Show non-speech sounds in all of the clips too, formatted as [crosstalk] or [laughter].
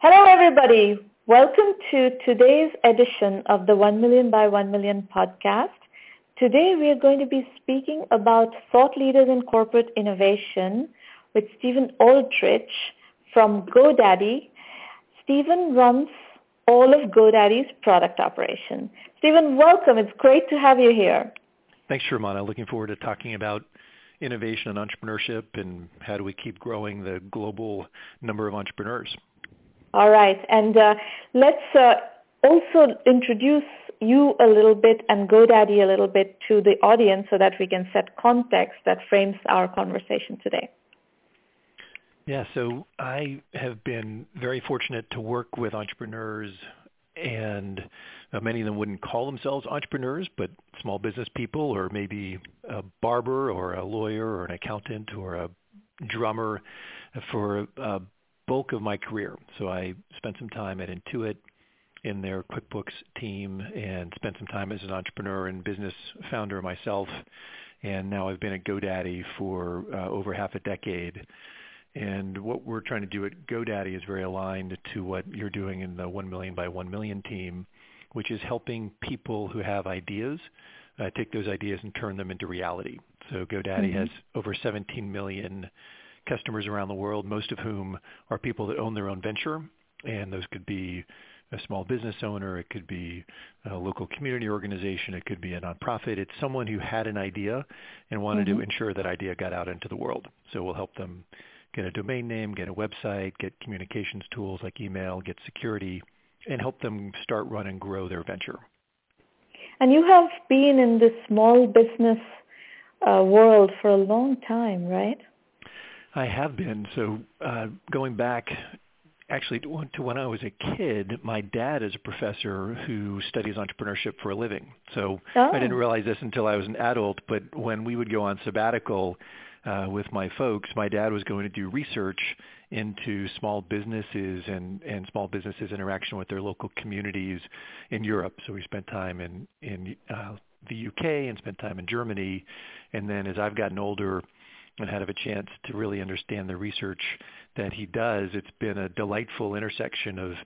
Hello, everybody. Welcome to today's edition of the 1 Million by 1 Million podcast. Today we are going to be speaking about thought leaders in corporate innovation with Steven Aldrich from GoDaddy. Steven runs all of GoDaddy's product operation. Steven, welcome. It's great to have you here. Thanks, Sramana. Looking forward to talking about innovation and entrepreneurship and how do we keep growing the global number of entrepreneurs. All right. And uh, let's uh, also introduce you a little bit and GoDaddy a little bit to the audience so that we can set context that frames our conversation today. Yeah, so I have been very fortunate to work with entrepreneurs and uh, many of them wouldn't call themselves entrepreneurs, but small business people or maybe a barber or a lawyer or an accountant or a drummer for a bulk of my career. So I spent some time at Intuit in their QuickBooks team and spent some time as an entrepreneur and business founder myself. And now I've been at GoDaddy for uh, over half a decade. And what we're trying to do at GoDaddy is very aligned to what you're doing in the 1 million by 1 million team, which is helping people who have ideas uh, take those ideas and turn them into reality. So GoDaddy mm-hmm. has over 17 million customers around the world, most of whom are people that own their own venture, and those could be a small business owner, it could be a local community organization, it could be a nonprofit. It's someone who had an idea and wanted mm-hmm. to ensure that idea got out into the world. So we'll help them get a domain name, get a website, get communications tools like email, get security, and help them start, run, and grow their venture. And you have been in the small business uh, world for a long time, right? I have been. So uh, going back actually to when I was a kid, my dad is a professor who studies entrepreneurship for a living. So oh. I didn't oh. realize this until I was an adult, but when we would go on sabbatical, uh, with my folks, my dad was going to do research into small businesses and, and small businesses interaction with their local communities in Europe. So we spent time in, in uh, the UK and spent time in Germany. And then as I've gotten older and had a chance to really understand the research that he does, it's been a delightful intersection of uh,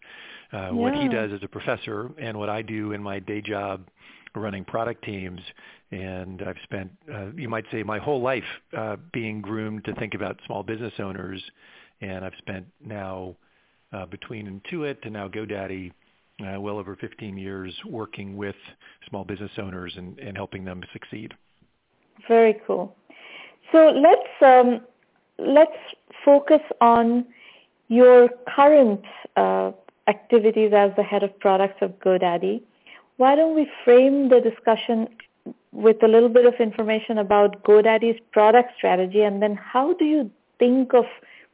yeah. what he does as a professor and what I do in my day job running product teams and I've spent, uh, you might say, my whole life uh, being groomed to think about small business owners, and I've spent now uh, between Intuit and now GoDaddy uh, well over 15 years working with small business owners and, and helping them succeed. Very cool. So let's um, let's focus on your current uh, activities as the head of products of GoDaddy. Why don't we frame the discussion with a little bit of information about GoDaddy's product strategy, and then how do you think of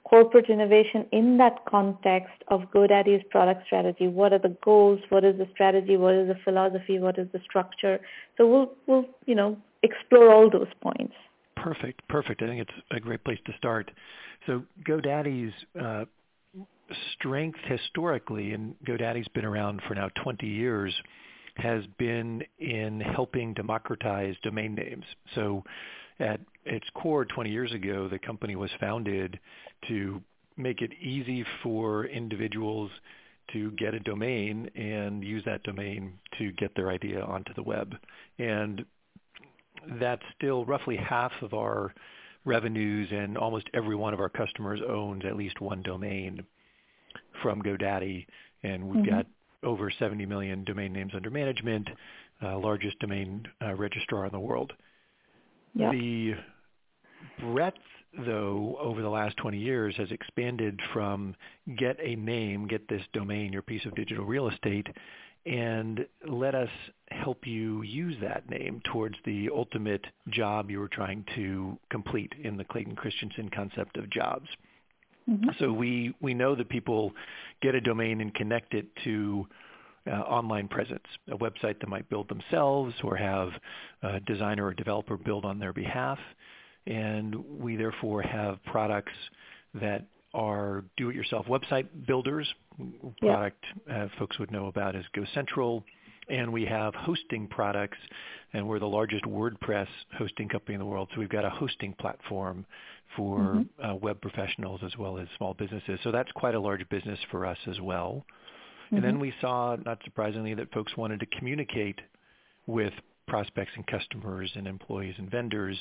corporate innovation in that context of GoDaddy's product strategy? What are the goals? What is the strategy? What is the philosophy? What is the structure? So we'll, we'll you know, explore all those points. Perfect, perfect. I think it's a great place to start. So GoDaddy's uh, strength historically, and GoDaddy's been around for now 20 years, has been in helping democratize domain names. So at its core 20 years ago, the company was founded to make it easy for individuals to get a domain and use that domain to get their idea onto the web. And that's still roughly half of our revenues and almost every one of our customers owns at least one domain from GoDaddy. And we've mm-hmm. got over 70 million domain names under management, uh, largest domain uh, registrar in the world. Yep. The breadth, though, over the last 20 years has expanded from get a name, get this domain, your piece of digital real estate, and let us help you use that name towards the ultimate job you were trying to complete in the Clayton Christensen concept of jobs. Mm-hmm. So we, we know that people get a domain and connect it to uh, online presence, a website that might build themselves or have a designer or developer build on their behalf. And we therefore have products that are do-it-yourself website builders. Product uh, folks would know about is GoCentral. And we have hosting products and we're the largest WordPress hosting company in the world. So we've got a hosting platform for Mm-hmm. uh, web professionals as well as small businesses. So that's quite a large business for us as well. Mm-hmm. And then we saw, not surprisingly, that folks wanted to communicate with prospects and customers and employees and vendors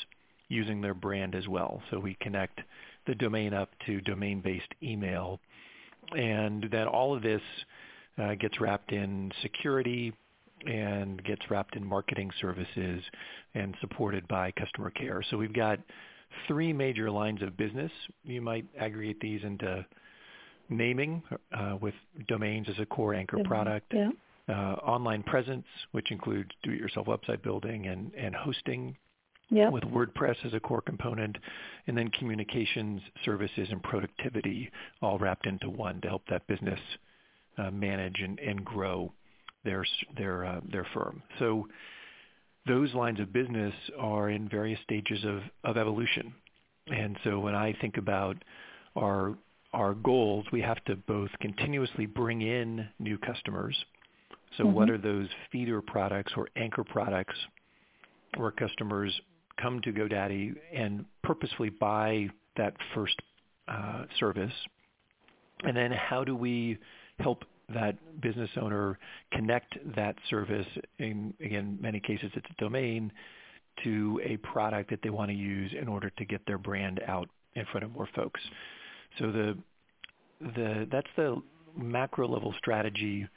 using their brand as well. So we connect the domain up to domain-based email. And then all of this uh, gets wrapped in security and gets wrapped in marketing services and supported by customer care. So we've got three major lines of business. You might aggregate these into naming uh, with domains as a core anchor product, Yeah. uh, online presence, which includes do-it-yourself website building and, and hosting Yeah. with WordPress as a core component, and then communications, services, and productivity all wrapped into one to help that business uh, manage and, and grow their their uh, their firm. So those lines of business are in various stages of, of evolution. And so when I think about our our goals, we have to both continuously bring in new customers. So what Mhm. are those feeder products or anchor products where customers come to GoDaddy and purposefully buy that first uh, service? And then how do we help that business owner connect that service, in again, many cases it's a domain, to a product that they want to use in order to get their brand out in front of more folks. So the the that's the macro level strategy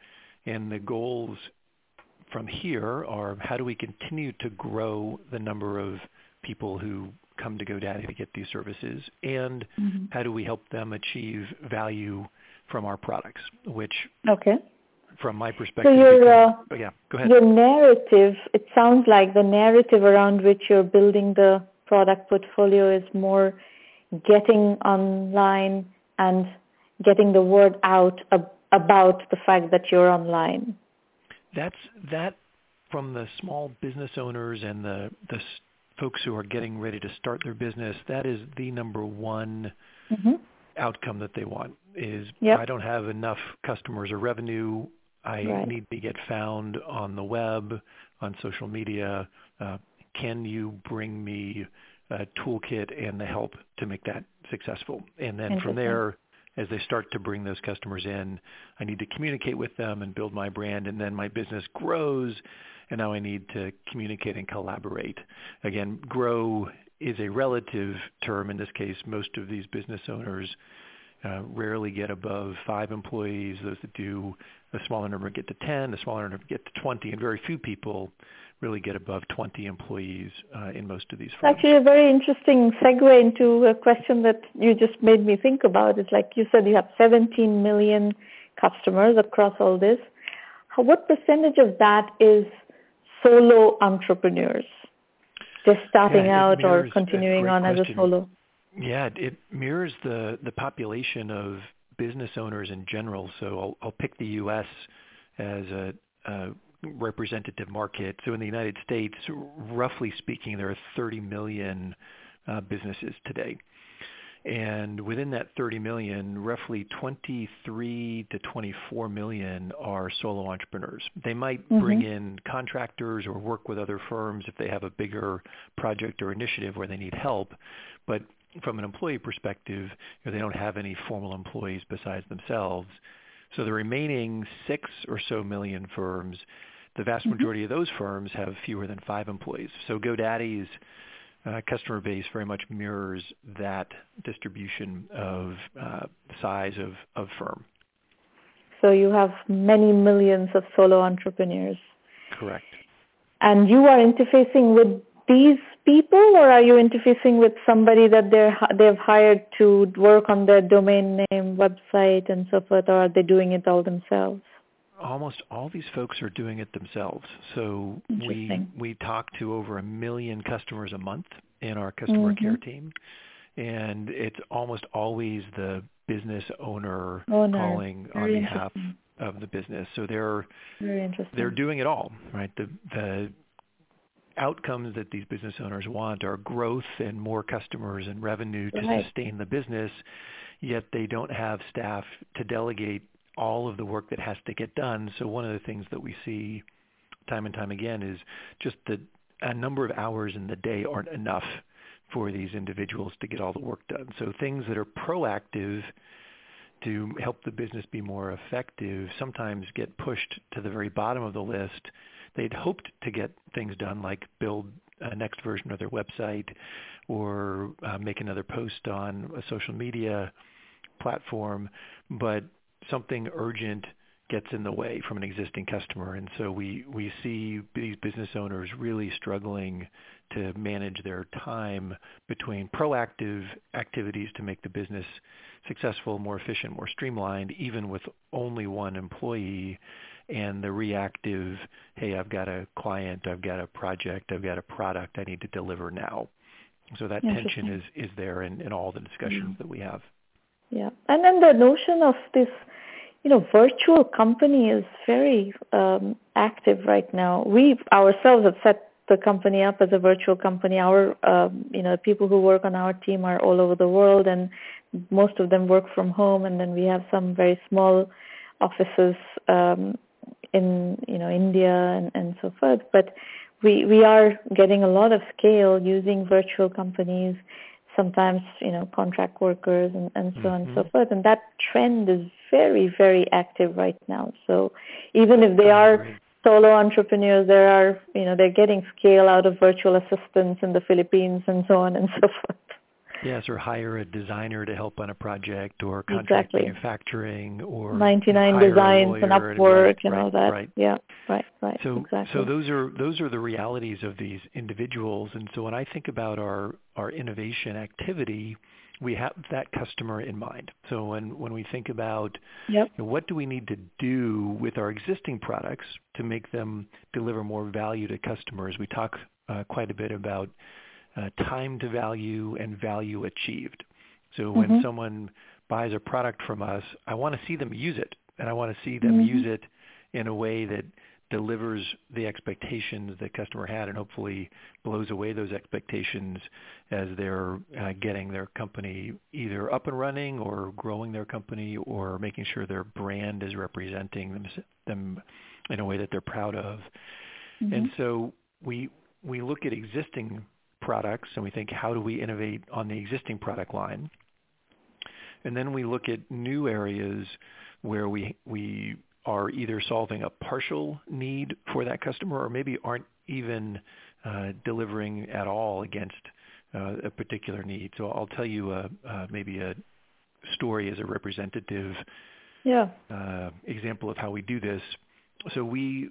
and the goals from here are how do we continue to grow the number of people who come to GoDaddy to get these services and Mhm. how do we help them achieve value from our products, which Okay. from my perspective, So your uh, oh, yeah, go ahead. your narrative, it sounds like the narrative around which you're building the product portfolio is more getting online and getting the word out ab- about the fact that you're online. That's that from the small business owners and the the folks who are getting ready to start their business. That is the number one hmm outcome that they want. Is Yep. I don't have enough customers or revenue. I Right. need to get found on the web, on social media. Uh, can you bring me a toolkit and the help to make that successful? And then from there, as they start to bring those customers in, I need to communicate with them and build my brand, and then my business grows, and now I need to communicate and collaborate. Again, grow is a relative term. In this case, most of these business owners uh, rarely get above five employees. Those that do a smaller number get to 10, a smaller number get to 20, and very few people really get above 20 employees uh, in most of these firms. Actually, a very interesting segue into a question that you just made me think about. It's like you said you have 17 million customers across all this. How, what percentage of that is solo entrepreneurs? Just starting Yeah, out or continuing on as a solo? Yeah, it- it mirrors the the population of business owners in general. So I'll, I'll pick the U.S. as a, a representative market. So in the United States, roughly speaking, there are 30 million uh, businesses today. And within that 30 million, roughly 23 to 24 million are solo entrepreneurs. They might bring Mhm. in contractors or work with other firms if they have a bigger project or initiative where they need help. But from an employee perspective, you know, they don't have any formal employees besides themselves. So the remaining six or so million firms, the vast Mhm. majority of those firms have fewer than five employees. So GoDaddy's uh, customer base very much mirrors that distribution of uh, size of, of firm. So you have many millions of solo entrepreneurs. Correct. And you are interfacing with these people or are you interfacing with somebody that they're, they've hired to work on their domain name, website and so forth or are they doing it all themselves? Almost all these folks are doing it themselves. So we we talk to over a million customers a month in our customer Mhm. care team, and it's almost always the business owner Owner. calling on behalf of the business. So they're Very they're doing it all, right? The the outcomes that these business owners want are growth and more customers and revenue to Right. sustain the business, yet they don't have staff to delegate all of the work that has to get done. So one of the things that we see time and time again is just that a number of hours in the day aren't enough for these individuals to get all the work done. So things that are proactive to help the business be more effective sometimes get pushed to the very bottom of the list. They'd hoped to get things done like build a next version of their website or uh, make another post on a social media platform, but something urgent gets in the way from an existing customer. And so we, we see these business owners really struggling to manage their time between proactive activities to make the business successful, more efficient, more streamlined, even with only one employee, and the reactive, hey, I've got a client, I've got a project, I've got a product I need to deliver now. So that tension is, is there in, in all the discussions mm-hmm. that we have. Yeah. And then the notion of this you know, virtual company is very um, active right now. We ourselves have set the company up as a virtual company. Our, um, you know, people who work on our team are all over the world, and most of them work from home. And then we have some very small offices um, in, you know, India and, and so forth. But we we are getting a lot of scale using virtual companies sometimes you know contract workers and, and so mm-hmm. on and so mm-hmm. forth and that trend is very very active right now so even if they are solo entrepreneurs there are you know they're getting scale out of virtual assistants in the philippines and so on and so forth Yes, or hire a designer to help on a project, or contract exactly. manufacturing, or 99 designs and Upwork right, and all that. Right. Yeah, right, right. So, exactly. so those are those are the realities of these individuals. And so when I think about our our innovation activity, we have that customer in mind. So when, when we think about yep. you know, what do we need to do with our existing products to make them deliver more value to customers, we talk uh, quite a bit about uh, time to value and value achieved. So when mm-hmm. someone buys a product from us, I want to see them use it, and I want to see them mm-hmm. use it in a way that delivers the expectations the customer had and hopefully blows away those expectations as they're uh, getting their company either up and running or growing their company or making sure their brand is representing them, them in a way that they're proud of. Mm-hmm. And so we we look at existing products and we think how do we innovate on the existing product line. And then we look at new areas where we, we are either solving a partial need for that customer or maybe aren't even uh, delivering at all against uh, a particular need. So I'll tell you a, uh, maybe a story as a representative yeah. Uh, example of how we do this. So we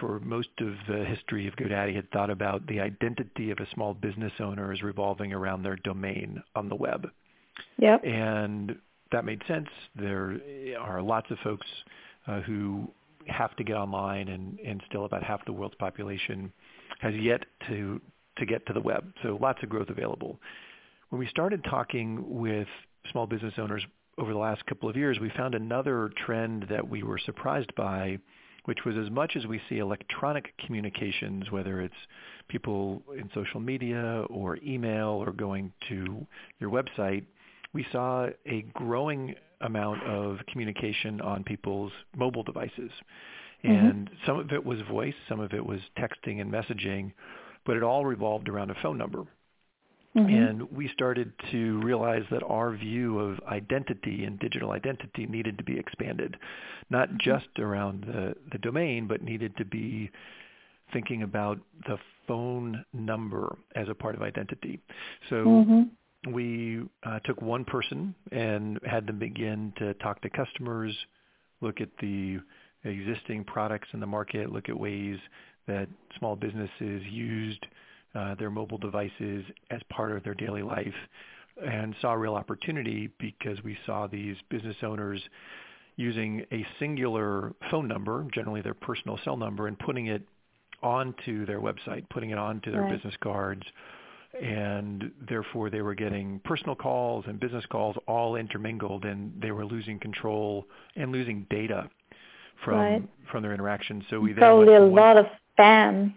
for most of the history of GoDaddy had thought about the identity of a small business owner as revolving around their domain on the web. Yep. And that made sense. There are lots of folks uh, who have to get online and, and still about half the world's population has yet to, to get to the web. So lots of growth available. When we started talking with small business owners over the last couple of years, we found another trend that we were surprised by which was as much as we see electronic communications, whether it's people in social media or email or going to your website, we saw a growing amount of communication on people's mobile devices. Mm-hmm. And some of it was voice, some of it was texting and messaging, but it all revolved around a phone number. Mm-hmm. And we started to realize that our view of identity and digital identity needed to be expanded, not mm-hmm. just around the, the domain, but needed to be thinking about the phone number as a part of identity. So mm-hmm. we uh, took one person and had them begin to talk to customers, look at the existing products in the market, look at ways that small businesses used uh, their mobile devices as part of their daily life and saw a real opportunity because we saw these business owners using a singular phone number, generally their personal cell number, and putting it onto their website, putting it onto their right. business cards. And therefore they were getting personal calls and business calls all intermingled and they were losing control and losing data from right. from their interactions. So we probably a lot of spam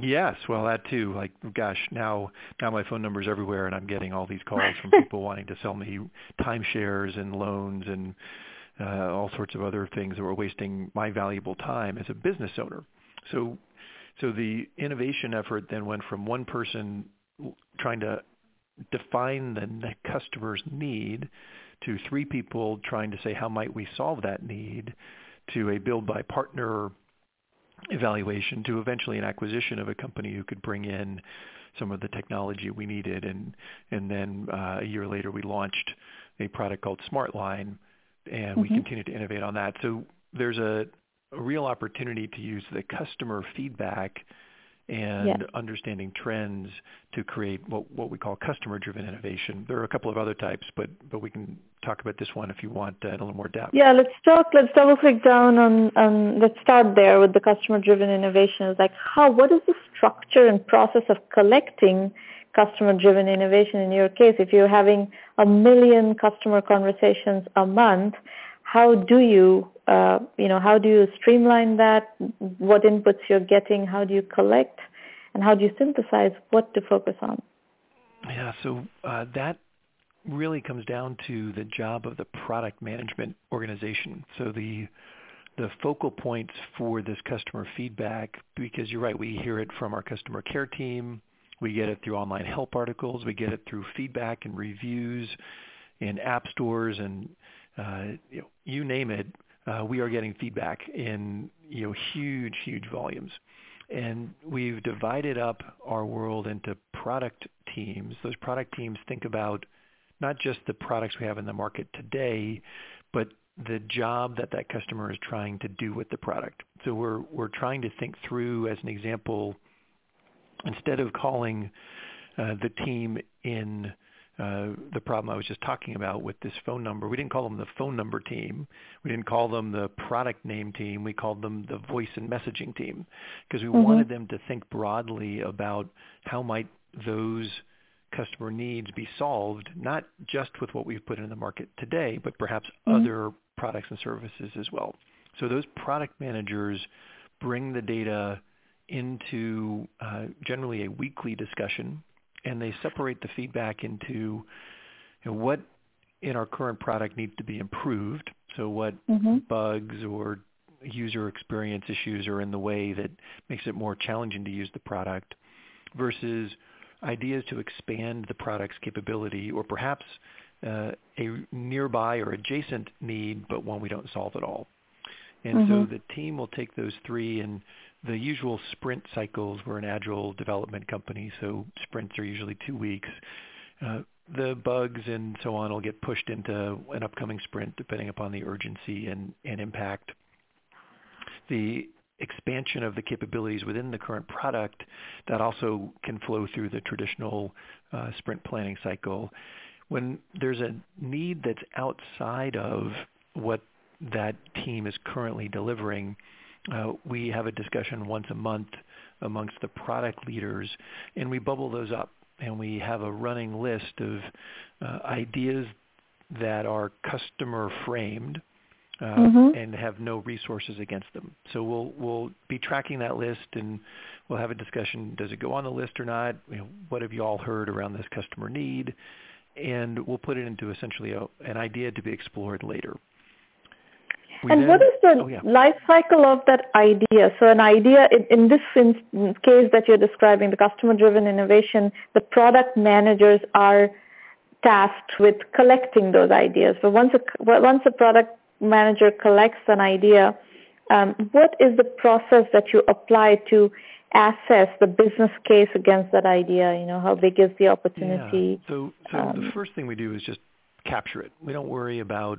Yes, well, that too. Like, gosh, now now my phone number is everywhere, and I'm getting all these calls from [laughs] people wanting to sell me timeshares and loans and uh, all sorts of other things that were wasting my valuable time as a business owner. So, so the innovation effort then went from one person trying to define the customer's need to three people trying to say how might we solve that need to a build by partner evaluation to eventually an acquisition of a company who could bring in some of the technology we needed and and then uh, a year later we launched a product called SmartLine and mm-hmm. we continue to innovate on that. So there's a, a real opportunity to use the customer feedback and yes. understanding trends to create what, what we call customer-driven innovation. There are a couple of other types, but, but we can talk about this one if you want uh, in a little more depth. Yeah, let's talk. Let's double click down on. Um, let's start there with the customer-driven innovation. It's like how? What is the structure and process of collecting customer-driven innovation in your case? If you're having a million customer conversations a month, how do you uh, you know, how do you streamline that? What inputs you're getting? How do you collect? And how do you synthesize what to focus on? Yeah, so uh, that really comes down to the job of the product management organization. So the the focal points for this customer feedback, because you're right, we hear it from our customer care team, we get it through online help articles, we get it through feedback and reviews in app stores and uh, you, know, you name it uh, we are getting feedback in you know huge, huge volumes. And we've divided up our world into product teams. Those product teams think about not just the products we have in the market today, but the job that that customer is trying to do with the product. So we're we're trying to think through, as an example, instead of calling uh, the team in uh, the problem I was just talking about with this phone number. We didn't call them the phone number team. We didn't call them the product name team. We called them the voice and messaging team because we mm-hmm. wanted them to think broadly about how might those customer needs be solved, not just with what we've put in the market today, but perhaps mm-hmm. other products and services as well. So those product managers bring the data into uh, generally a weekly discussion and they separate the feedback into you know, what in our current product needs to be improved. So what mm-hmm. bugs or user experience issues are in the way that makes it more challenging to use the product versus ideas to expand the product's capability or perhaps uh, a nearby or adjacent need but one we don't solve at all. And mm-hmm. so the team will take those three and the usual sprint cycles. We're an agile development company, so sprints are usually two weeks. Uh, the bugs and so on will get pushed into an upcoming sprint depending upon the urgency and, and impact. The expansion of the capabilities within the current product that also can flow through the traditional uh, sprint planning cycle. When there's a need that's outside of what that team is currently delivering, uh, we have a discussion once a month amongst the product leaders, and we bubble those up, and we have a running list of uh, ideas that are customer framed uh, mm-hmm. and have no resources against them. So we'll we'll be tracking that list, and we'll have a discussion. Does it go on the list or not? You know, what have you all heard around this customer need? And we'll put it into essentially a, an idea to be explored later. We and then, what is the oh, yeah. life cycle of that idea? So an idea, in, in this case that you're describing, the customer-driven innovation, the product managers are tasked with collecting those ideas. But once a, once a product manager collects an idea, um, what is the process that you apply to assess the business case against that idea? You know, how big is the opportunity? Yeah. So, so um, the first thing we do is just capture it. We don't worry about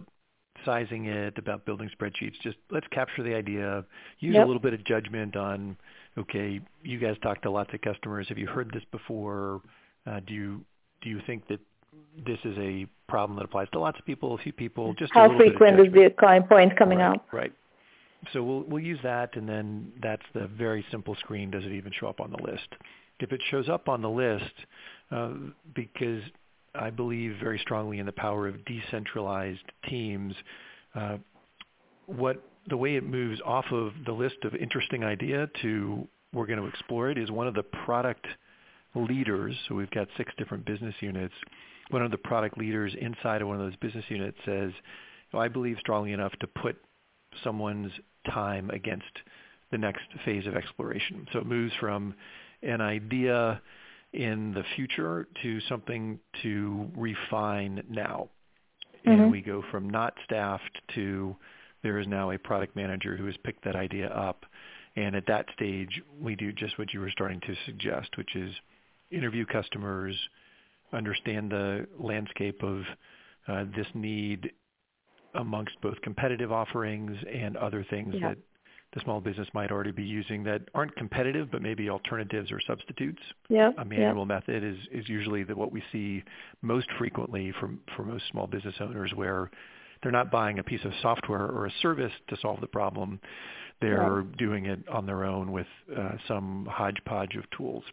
sizing it, about building spreadsheets. Just let's capture the idea, use yep. a little bit of judgment on, okay, you guys talk to lots of customers. Have you heard this before? Uh, do you do you think that this is a problem that applies to lots of people, a few people? Just how frequent is the client point coming right, up? Right. So we'll we'll use that, and then that's the very simple screen. Does it even show up on the list? If it shows up on the list, uh, because I believe very strongly in the power of decentralized teams. Uh, what the way it moves off of the list of interesting idea to we're going to explore it is one of the product leaders. So we've got six different business units. One of the product leaders inside of one of those business units says, I believe strongly enough to put someone's time against the next phase of exploration. So it moves from an idea in the future to something to refine now. Mm-hmm. And we go from not staffed to there is now a product manager who has picked that idea up. And at that stage, we do just what you were starting to suggest, which is interview customers, understand the landscape of uh, this need amongst both competitive offerings and other things yeah. that the small business might already be using that aren't competitive, but maybe alternatives or substitutes. Yeah, a manual method is, is usually the, what we see most frequently from for most small business owners, where they're not buying a piece of software or a service to solve the problem. They're right. doing it on their own with uh, some hodgepodge of tools.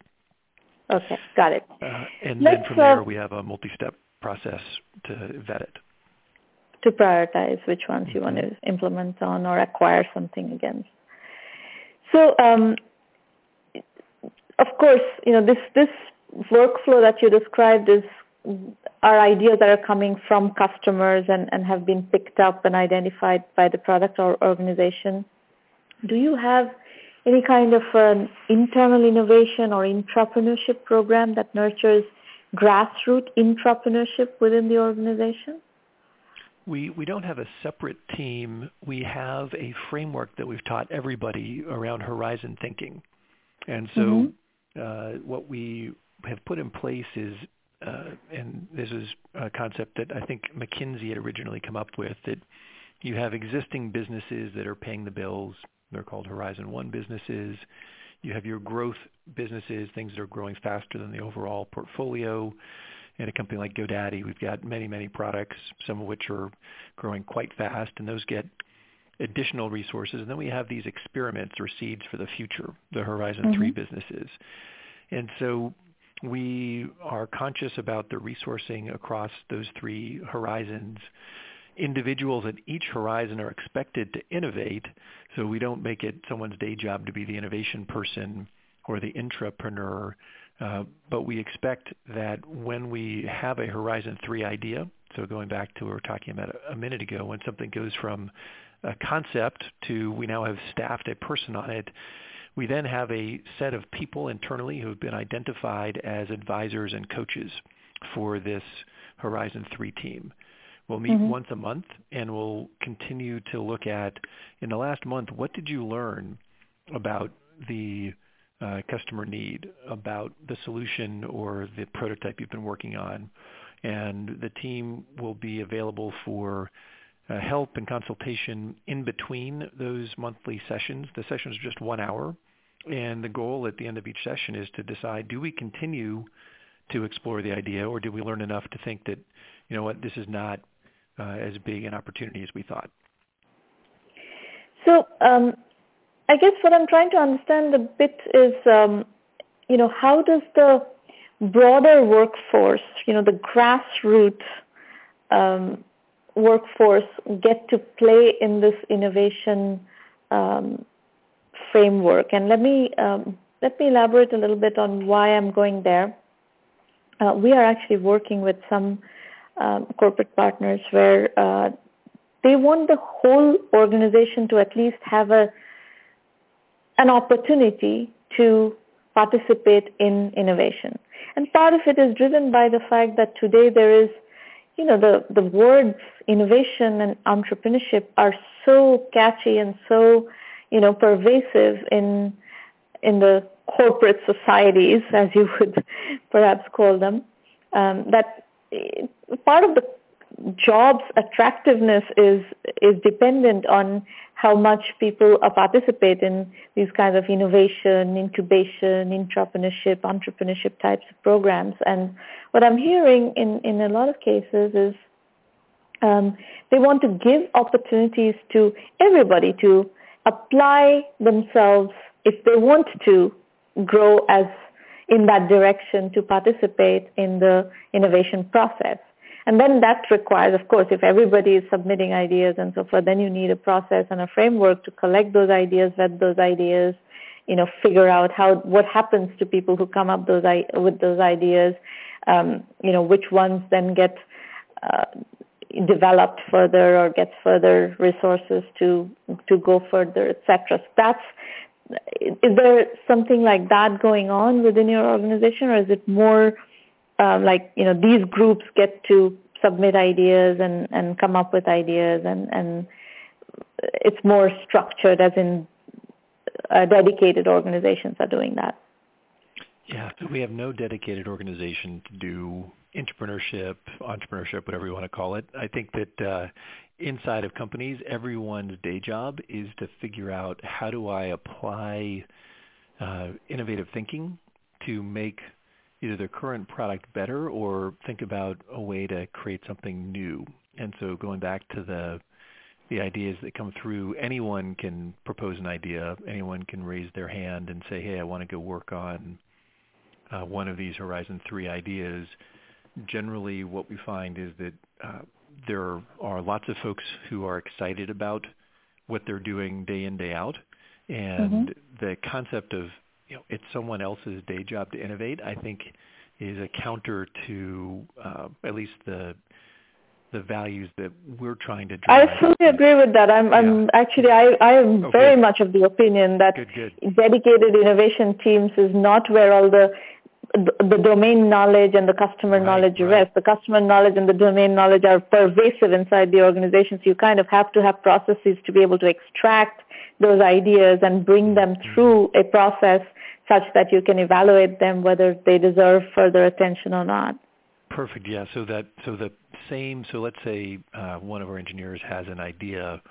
Okay, got it. Uh, and Let's, then from there, uh, we have a multi-step process to vet it to prioritize which ones you want to implement on or acquire something against. So, um, of course, you know this this workflow that you described is are ideas that are coming from customers and, and have been picked up and identified by the product or organization. Do you have any kind of an internal innovation or entrepreneurship program that nurtures grassroots entrepreneurship within the organization? We, we don't have a separate team. We have a framework that we've taught everybody around horizon thinking. And so mm-hmm. uh, what we have put in place is, uh, and this is a concept that I think McKinsey had originally come up with, that you have existing businesses that are paying the bills. They're called Horizon 1 businesses. You have your growth businesses, things that are growing faster than the overall portfolio in a company like GoDaddy, we've got many, many products, some of which are growing quite fast, and those get additional resources. And then we have these experiments or seeds for the future, the Horizon mm-hmm. 3 businesses. And so we are conscious about the resourcing across those three horizons. Individuals at each horizon are expected to innovate, so we don't make it someone's day job to be the innovation person or the intrapreneur. Uh, but we expect that when we have a Horizon 3 idea, so going back to what we were talking about a, a minute ago, when something goes from a concept to we now have staffed a person on it, we then have a set of people internally who have been identified as advisors and coaches for this Horizon 3 team. We'll meet mm-hmm. once a month and we'll continue to look at, in the last month, what did you learn about the uh, customer need about the solution or the prototype you've been working on. And the team will be available for uh, help and consultation in between those monthly sessions. The sessions are just one hour. And the goal at the end of each session is to decide, do we continue to explore the idea or do we learn enough to think that, you know what, this is not uh, as big an opportunity as we thought? So um, I guess what I'm trying to understand a bit is, um, you know, how does the broader workforce, you know, the grassroots um, workforce get to play in this innovation um, framework? And let me um, let me elaborate a little bit on why I'm going there. Uh, we are actually working with some um, corporate partners where uh, they want the whole organization to at least have a an opportunity to participate in innovation. And part of it is driven by the fact that today there is, you know, the, the words innovation and entrepreneurship are so catchy and so, you know, pervasive in, in the corporate societies, [laughs] as you would perhaps call them, um, that part of the jobs attractiveness is is dependent on how much people are participate in these kinds of innovation, incubation, entrepreneurship, entrepreneurship types of programs. And what I'm hearing in, in a lot of cases is um, they want to give opportunities to everybody to apply themselves if they want to grow as in that direction to participate in the innovation process. And then that requires, of course, if everybody is submitting ideas and so forth, then you need a process and a framework to collect those ideas, vet those ideas, you know, figure out how what happens to people who come up those with those ideas, um, you know, which ones then get uh, developed further or gets further resources to to go further, etc. So that's is there something like that going on within your organization, or is it more uh, like you know these groups get to submit ideas and, and come up with ideas, and, and it's more structured, as in uh, dedicated organizations are doing that? Yeah, so we have no dedicated organization to do entrepreneurship, entrepreneurship, whatever you want to call it. I think that uh, inside of companies, everyone's day job is to figure out how do I apply uh, innovative thinking to make either their current product better or think about a way to create something new. And so going back to the the ideas that come through, anyone can propose an idea. Anyone can raise their hand and say, "Hey, I want to go work on uh, one of these Horizon 3 ideas." Generally, what we find is that uh, there are lots of folks who are excited about what they're doing day in day out, and mm-hmm. the concept of you know it's someone else's day job to innovate, I think, is a counter to uh, at least the the values that we're trying to drive. I fully agree with that. I'm, yeah. I'm actually, I, I am oh, very much of the opinion that good, good. dedicated innovation teams is not where all the the domain knowledge and the customer right, knowledge right. rest. The customer knowledge and the domain knowledge are pervasive inside the organization. So you kind of have to have processes to be able to extract those ideas and bring them mm-hmm. through a process such that you can evaluate them whether they deserve further attention or not. Perfect. Yeah. So that so the same. So let's say uh, one of our engineers has an idea.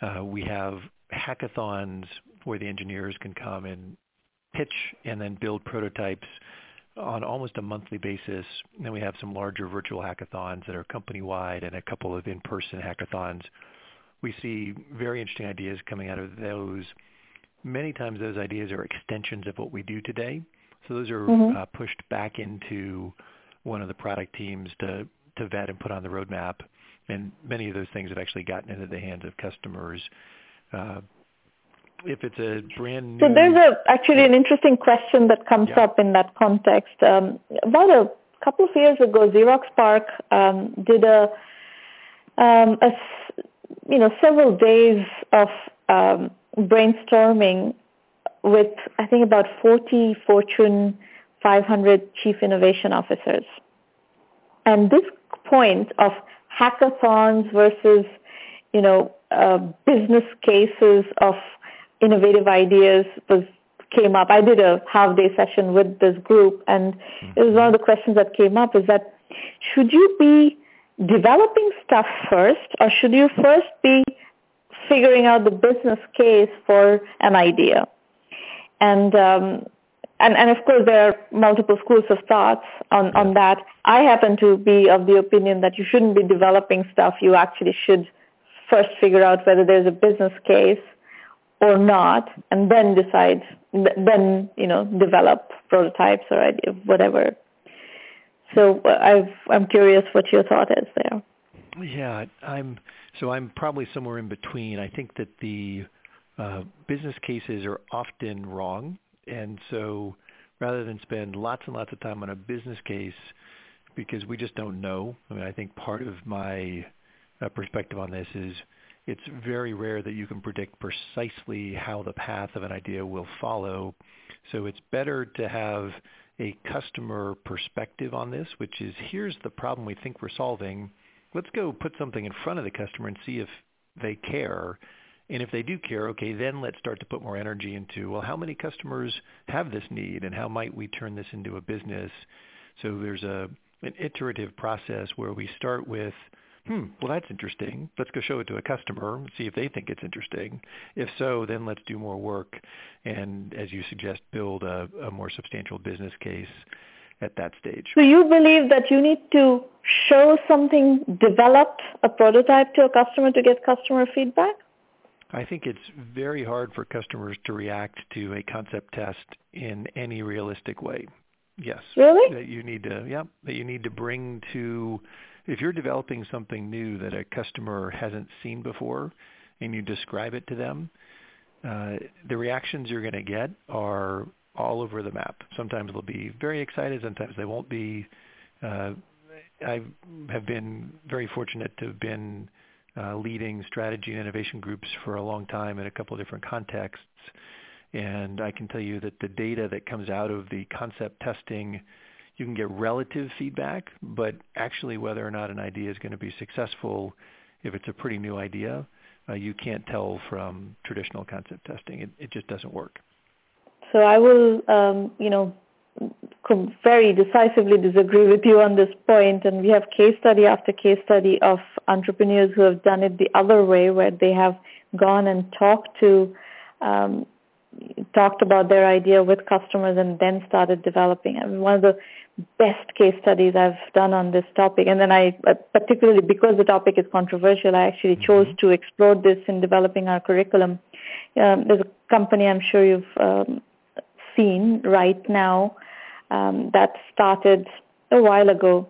Uh, we have hackathons where the engineers can come and pitch and then build prototypes on almost a monthly basis. And then we have some larger virtual hackathons that are company-wide and a couple of in-person hackathons. We see very interesting ideas coming out of those. Many times those ideas are extensions of what we do today. So those are mm-hmm. uh, pushed back into one of the product teams to, to vet and put on the roadmap. And many of those things have actually gotten into the hands of customers. Uh, if it's a brand new... So there's a, actually an interesting question that comes yeah. up in that context. Um, about a couple of years ago, Xerox PARC um, did a, um, a, you know, several days of um, brainstorming with, I think, about 40 Fortune 500 chief innovation officers. And this point of hackathons versus, you know, uh, business cases of innovative ideas was came up. I did a half day session with this group and it was one of the questions that came up is that should you be developing stuff first or should you first be figuring out the business case for an idea? And um, and, and of course there are multiple schools of thoughts on, on that. I happen to be of the opinion that you shouldn't be developing stuff. You actually should first figure out whether there's a business case or not, and then decide, then, you know, develop prototypes or whatever. So uh, I've, I'm curious what your thought is there. Yeah, I'm so I'm probably somewhere in between. I think that the uh, business cases are often wrong, and so rather than spend lots and lots of time on a business case because we just don't know. I mean, I think part of my uh, perspective on this is it's very rare that you can predict precisely how the path of an idea will follow. So it's better to have a customer perspective on this, which is here's the problem we think we're solving. Let's go put something in front of the customer and see if they care. And if they do care, okay, then let's start to put more energy into, well, how many customers have this need and how might we turn this into a business? So there's a an iterative process where we start with hmm, well, that's interesting. Let's go show it to a customer, and see if they think it's interesting. If so, then let's do more work and, as you suggest, build a, a more substantial business case at that stage. So you believe that you need to show something developed, a prototype to a customer to get customer feedback? I think it's very hard for customers to react to a concept test in any realistic way. Yes. Really? That you need to, yeah, that you need to bring to if you're developing something new that a customer hasn't seen before and you describe it to them, uh, the reactions you're going to get are all over the map. Sometimes they'll be very excited, sometimes they won't be. Uh, I have been very fortunate to have been uh, leading strategy and innovation groups for a long time in a couple of different contexts. And I can tell you that the data that comes out of the concept testing, you can get relative feedback, but actually whether or not an idea is going to be successful, if it's a pretty new idea, uh, you can't tell from traditional concept testing. It, it just doesn't work. So I will, um, you know, very decisively disagree with you on this point. and we have case study after case study of entrepreneurs who have done it the other way where they have gone and talked to um, talked about their idea with customers and then started developing. I mean, one of the best case studies I've done on this topic. And then I, uh, particularly because the topic is controversial, I actually mm-hmm. chose to explore this in developing our curriculum. Um, there's a company I'm sure you've um, seen RightNow um, that started a while ago.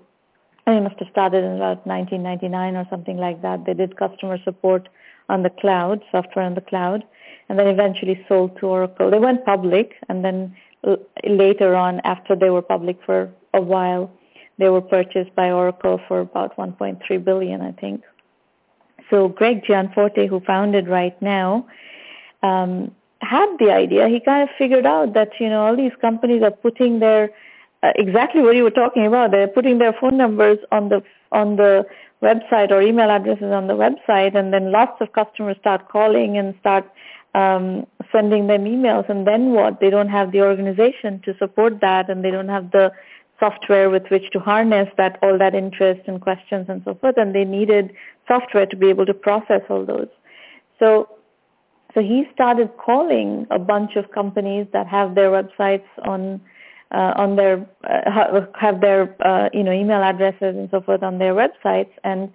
I must have started in about 1999 or something like that. They did customer support on the cloud, software on the cloud, and then eventually sold to Oracle. They went public, and then later on, after they were public for a while, they were purchased by Oracle for about 1.3 billion, I think. So Greg Gianforte, who founded RightNow, um, had the idea. He kind of figured out that you know all these companies are putting their uh, exactly what you were talking about. They're putting their phone numbers on the on the website or email addresses on the website, and then lots of customers start calling and start um, sending them emails. And then what? They don't have the organization to support that, and they don't have the software with which to harness that all that interest and questions and so forth. And they needed software to be able to process all those. So so he started calling a bunch of companies that have their websites on uh, on their uh, have their uh, you know email addresses and so forth on their websites. And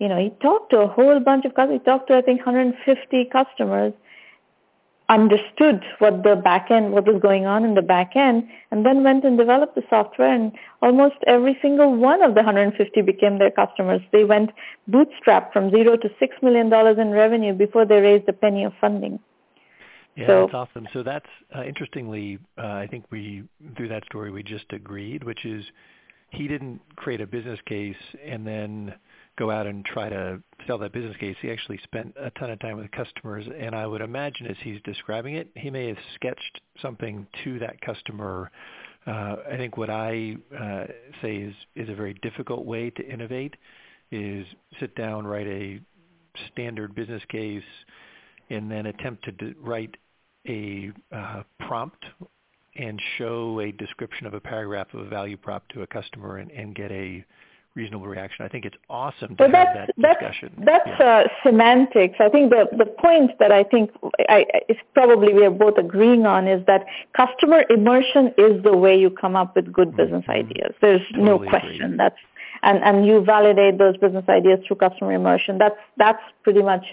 you know he talked to a whole bunch of customers. He talked to i think 150 customers understood what the back end what was going on in the back end and then went and developed the software and almost every single one of the 150 became their customers they went bootstrapped from 0 to 6 million dollars in revenue before they raised a penny of funding yeah, so, that's awesome. So that's uh, interestingly, uh, I think we through that story we just agreed, which is he didn't create a business case and then go out and try to sell that business case. He actually spent a ton of time with customers, and I would imagine as he's describing it, he may have sketched something to that customer. Uh, I think what I uh, say is is a very difficult way to innovate is sit down, write a standard business case, and then attempt to d- write a uh, prompt and show a description of a paragraph of a value prop to a customer and, and get a reasonable reaction. I think it's awesome to have that discussion. That's, that's yeah. uh, semantics. I think the, the point that I think I, is probably we are both agreeing on is that customer immersion is the way you come up with good business mm-hmm. ideas. There's totally no question. Agree. That's and, and you validate those business ideas through customer immersion. That's that's pretty much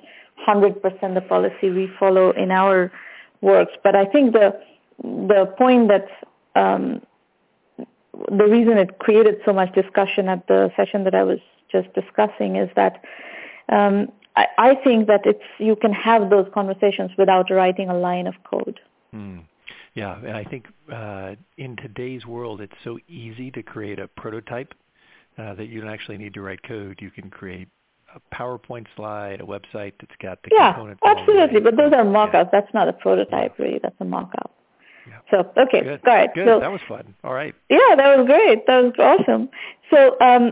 100% the policy we follow in our works. But I think the the point that um, the reason it created so much discussion at the session that I was just discussing is that um, I, I, think that it's you can have those conversations without writing a line of code. Hmm. Yeah, and I think uh, in today's world, it's so easy to create a prototype uh, that you don't actually need to write code. You can create a PowerPoint slide, a website that's got the yeah, components. absolutely. But those are mock-ups. Yeah. That's not a prototype, yeah. really. That's a mock-up. So okay, Good. all right. Good. So, that was fun. All right. Yeah, that was great. That was awesome. So um,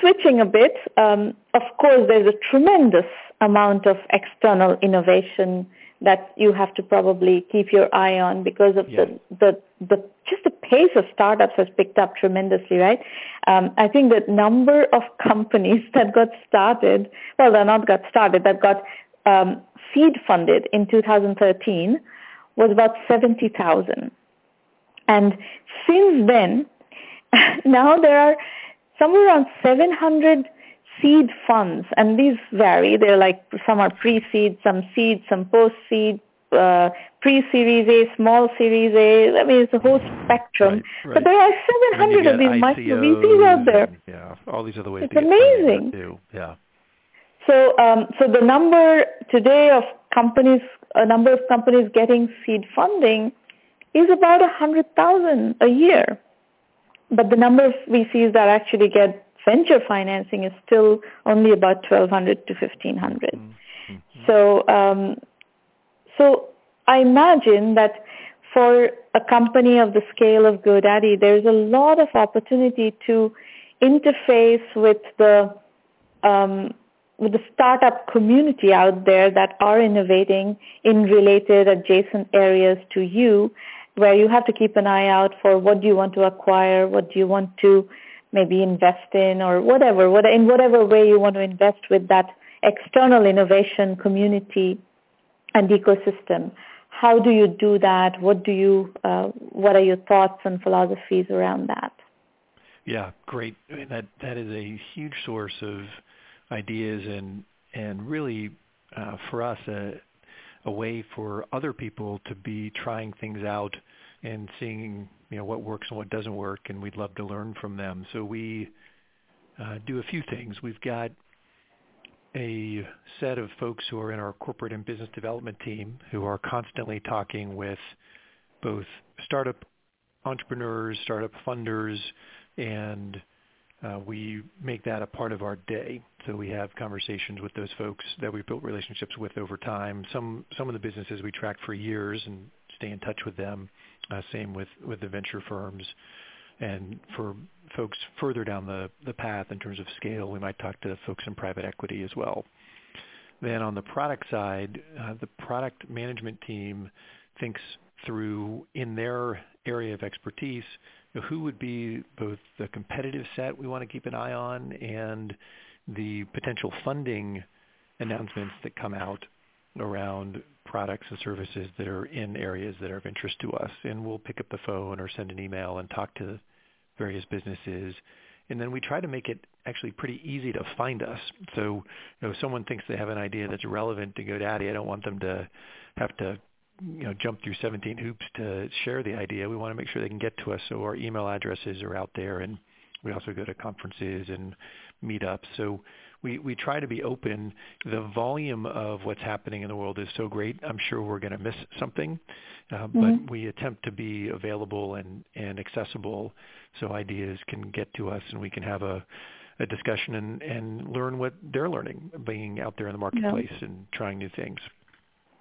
switching a bit, um, of course, there's a tremendous amount of external innovation that you have to probably keep your eye on because of the, the the just the pace of startups has picked up tremendously, right? Um, I think the number of [laughs] companies that got started, well, they're not got started, that got um, seed funded in 2013 was about 70,000. And since then, [laughs] now there are somewhere around 700 seed funds, and these vary. They're like some are pre-seed, some seed, some post-seed, uh, pre-series A, small series A. I mean, it's a whole spectrum. Right, right. But there are 700 of these micro VCs out there. And, yeah, all these other ways. It's amazing. Yeah. So, um, so the number today of companies, a number of companies getting seed funding is about 100,000 a year. But the number of VCs that actually get venture financing is still only about 1,200 to 1,500. Mm-hmm. So, um, so I, imagine that for a company of the scale of GoDaddy, there's a lot of opportunity to interface with the um, with the startup community out there that are innovating in related adjacent areas to you, where you have to keep an eye out for what do you want to acquire, what do you want to maybe invest in, or whatever, what, in whatever way you want to invest with that external innovation community and ecosystem. How do you do that? What do you? Uh, what are your thoughts and philosophies around that? Yeah, great. That that is a huge source of ideas and and really uh, for us a a way for other people to be trying things out and seeing you know what works and what doesn't work, and we'd love to learn from them. So we uh, do a few things. We've got a set of folks who are in our corporate and business development team who are constantly talking with both startup entrepreneurs, startup funders, and uh, we make that a part of our day. So we have conversations with those folks that we've built relationships with over time. Some some of the businesses we track for years and stay in touch with them. Uh, same with with the venture firms. And for folks further down the, the path in terms of scale, we might talk to folks in private equity as well. Then on the product side, uh, the product management team thinks through in their area of expertise you know, who would be both the competitive set we want to keep an eye on and the potential funding announcements that come out around products and services that are in areas that are of interest to us. And we'll pick up the phone or send an email and talk to various businesses. And then we try to make it actually pretty easy to find us. So, you know, if someone thinks they have an idea that's relevant to GoDaddy, I don't want them to have to, you know, jump through 17 hoops to share the idea. We want to make sure they can get to us. So our email addresses are out there, and we also go to conferences and meetups. So we, we try to be open. The volume of what's happening in the world is so great. I'm sure we're going to miss something, uh, mm-hmm. but we attempt to be available and, and accessible so ideas can get to us and we can have a, a discussion and, and learn what they're learning, being out there in the marketplace yeah. and trying new things.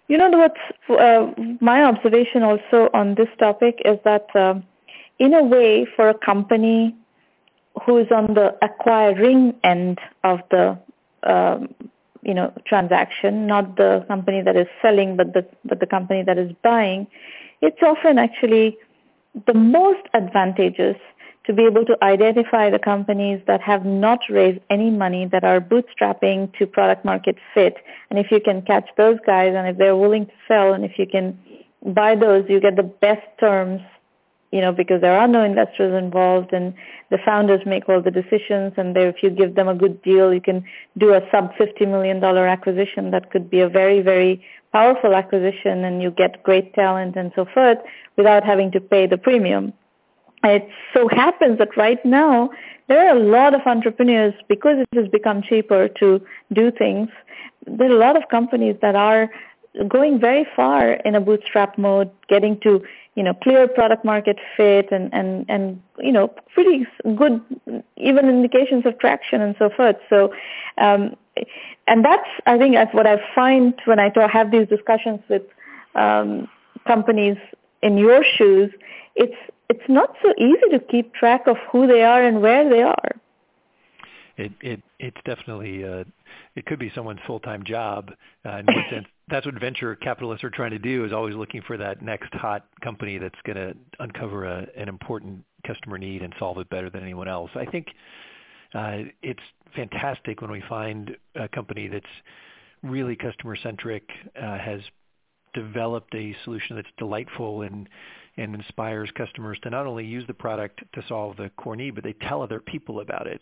You know what's uh, my observation also on this topic is that uh, in a way for a company who is on the acquiring end of the um, you know transaction, not the company that is selling, but the but the company that is buying, it's often actually the most advantageous to be able to identify the companies that have not raised any money that are bootstrapping to product market fit. And if you can catch those guys and if they're willing to sell and if you can buy those, you get the best terms you know, because there are no investors involved and the founders make all the decisions and if you give them a good deal, you can do a sub $50 million acquisition that could be a very, very powerful acquisition and you get great talent and so forth without having to pay the premium. It so happens that right now there are a lot of entrepreneurs because it has become cheaper to do things. There are a lot of companies that are going very far in a bootstrap mode, getting to you know clear product market fit and and and you know pretty good even indications of traction and so forth. So, um, and that's I think that's what I find when I talk, have these discussions with um, companies in your shoes. It's it's not so easy to keep track of who they are and where they are. It it it's definitely uh, it could be someone's full-time job. Uh, in one sense, [laughs] that's what venture capitalists are trying to do is always looking for that next hot company that's going to uncover a, an important customer need and solve it better than anyone else. I think uh, it's fantastic when we find a company that's really customer centric, uh, has developed a solution that's delightful and and inspires customers to not only use the product to solve the core need, but they tell other people about it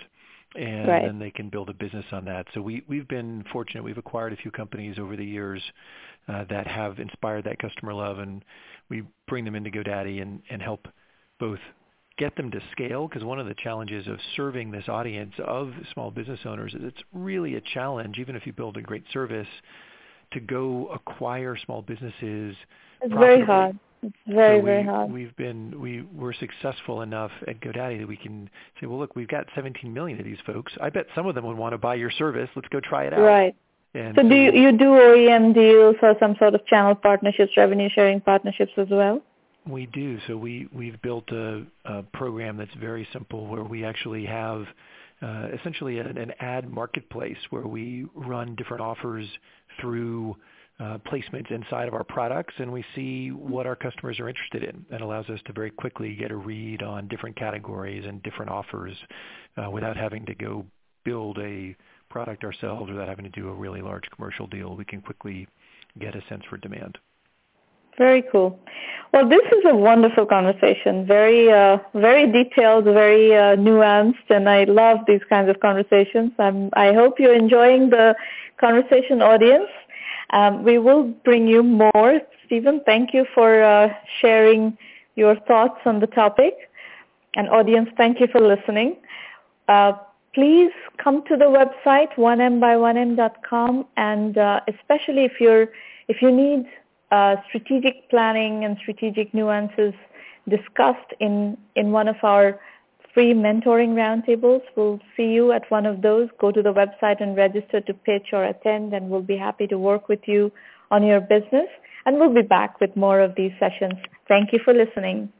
and right. then they can build a business on that. So we, we've been fortunate. We've acquired a few companies over the years uh, that have inspired that customer love, and we bring them into GoDaddy and, and help both get them to scale because one of the challenges of serving this audience of small business owners is it's really a challenge, even if you build a great service, to go acquire small businesses. It's very hard. It's very, so we, very hard. We've been we were successful enough at GoDaddy that we can say, well, look, we've got 17 million of these folks. I bet some of them would want to buy your service. Let's go try it out. Right. And so, so do you, you do OEM deals or some sort of channel partnerships, revenue sharing partnerships as well? We do. So we we've built a, a program that's very simple, where we actually have uh, essentially an, an ad marketplace where we run different offers through uh, placements inside of our products, and we see what our customers are interested in. That allows us to very quickly get a read on different categories and different offers uh, without having to go build a product ourselves, without having to do a really large commercial deal. We can quickly get a sense for demand. Very cool. Well, this is a wonderful conversation. Very, uh, very detailed, very uh, nuanced, and I love these kinds of conversations. I hope you're enjoying the conversation, audience. Um, we will bring you more. Steven, thank you for uh, sharing your thoughts on the topic. And audience, thank you for listening. Uh, please come to the website 1mby1m.com and uh, especially if you're if you need uh, strategic planning and strategic nuances discussed in, in one of our free mentoring roundtables. We'll see you at one of those. Go to the website and register to pitch or attend, and we'll be happy to work with you on your business. And we'll be back with more of these sessions. Thank you for listening.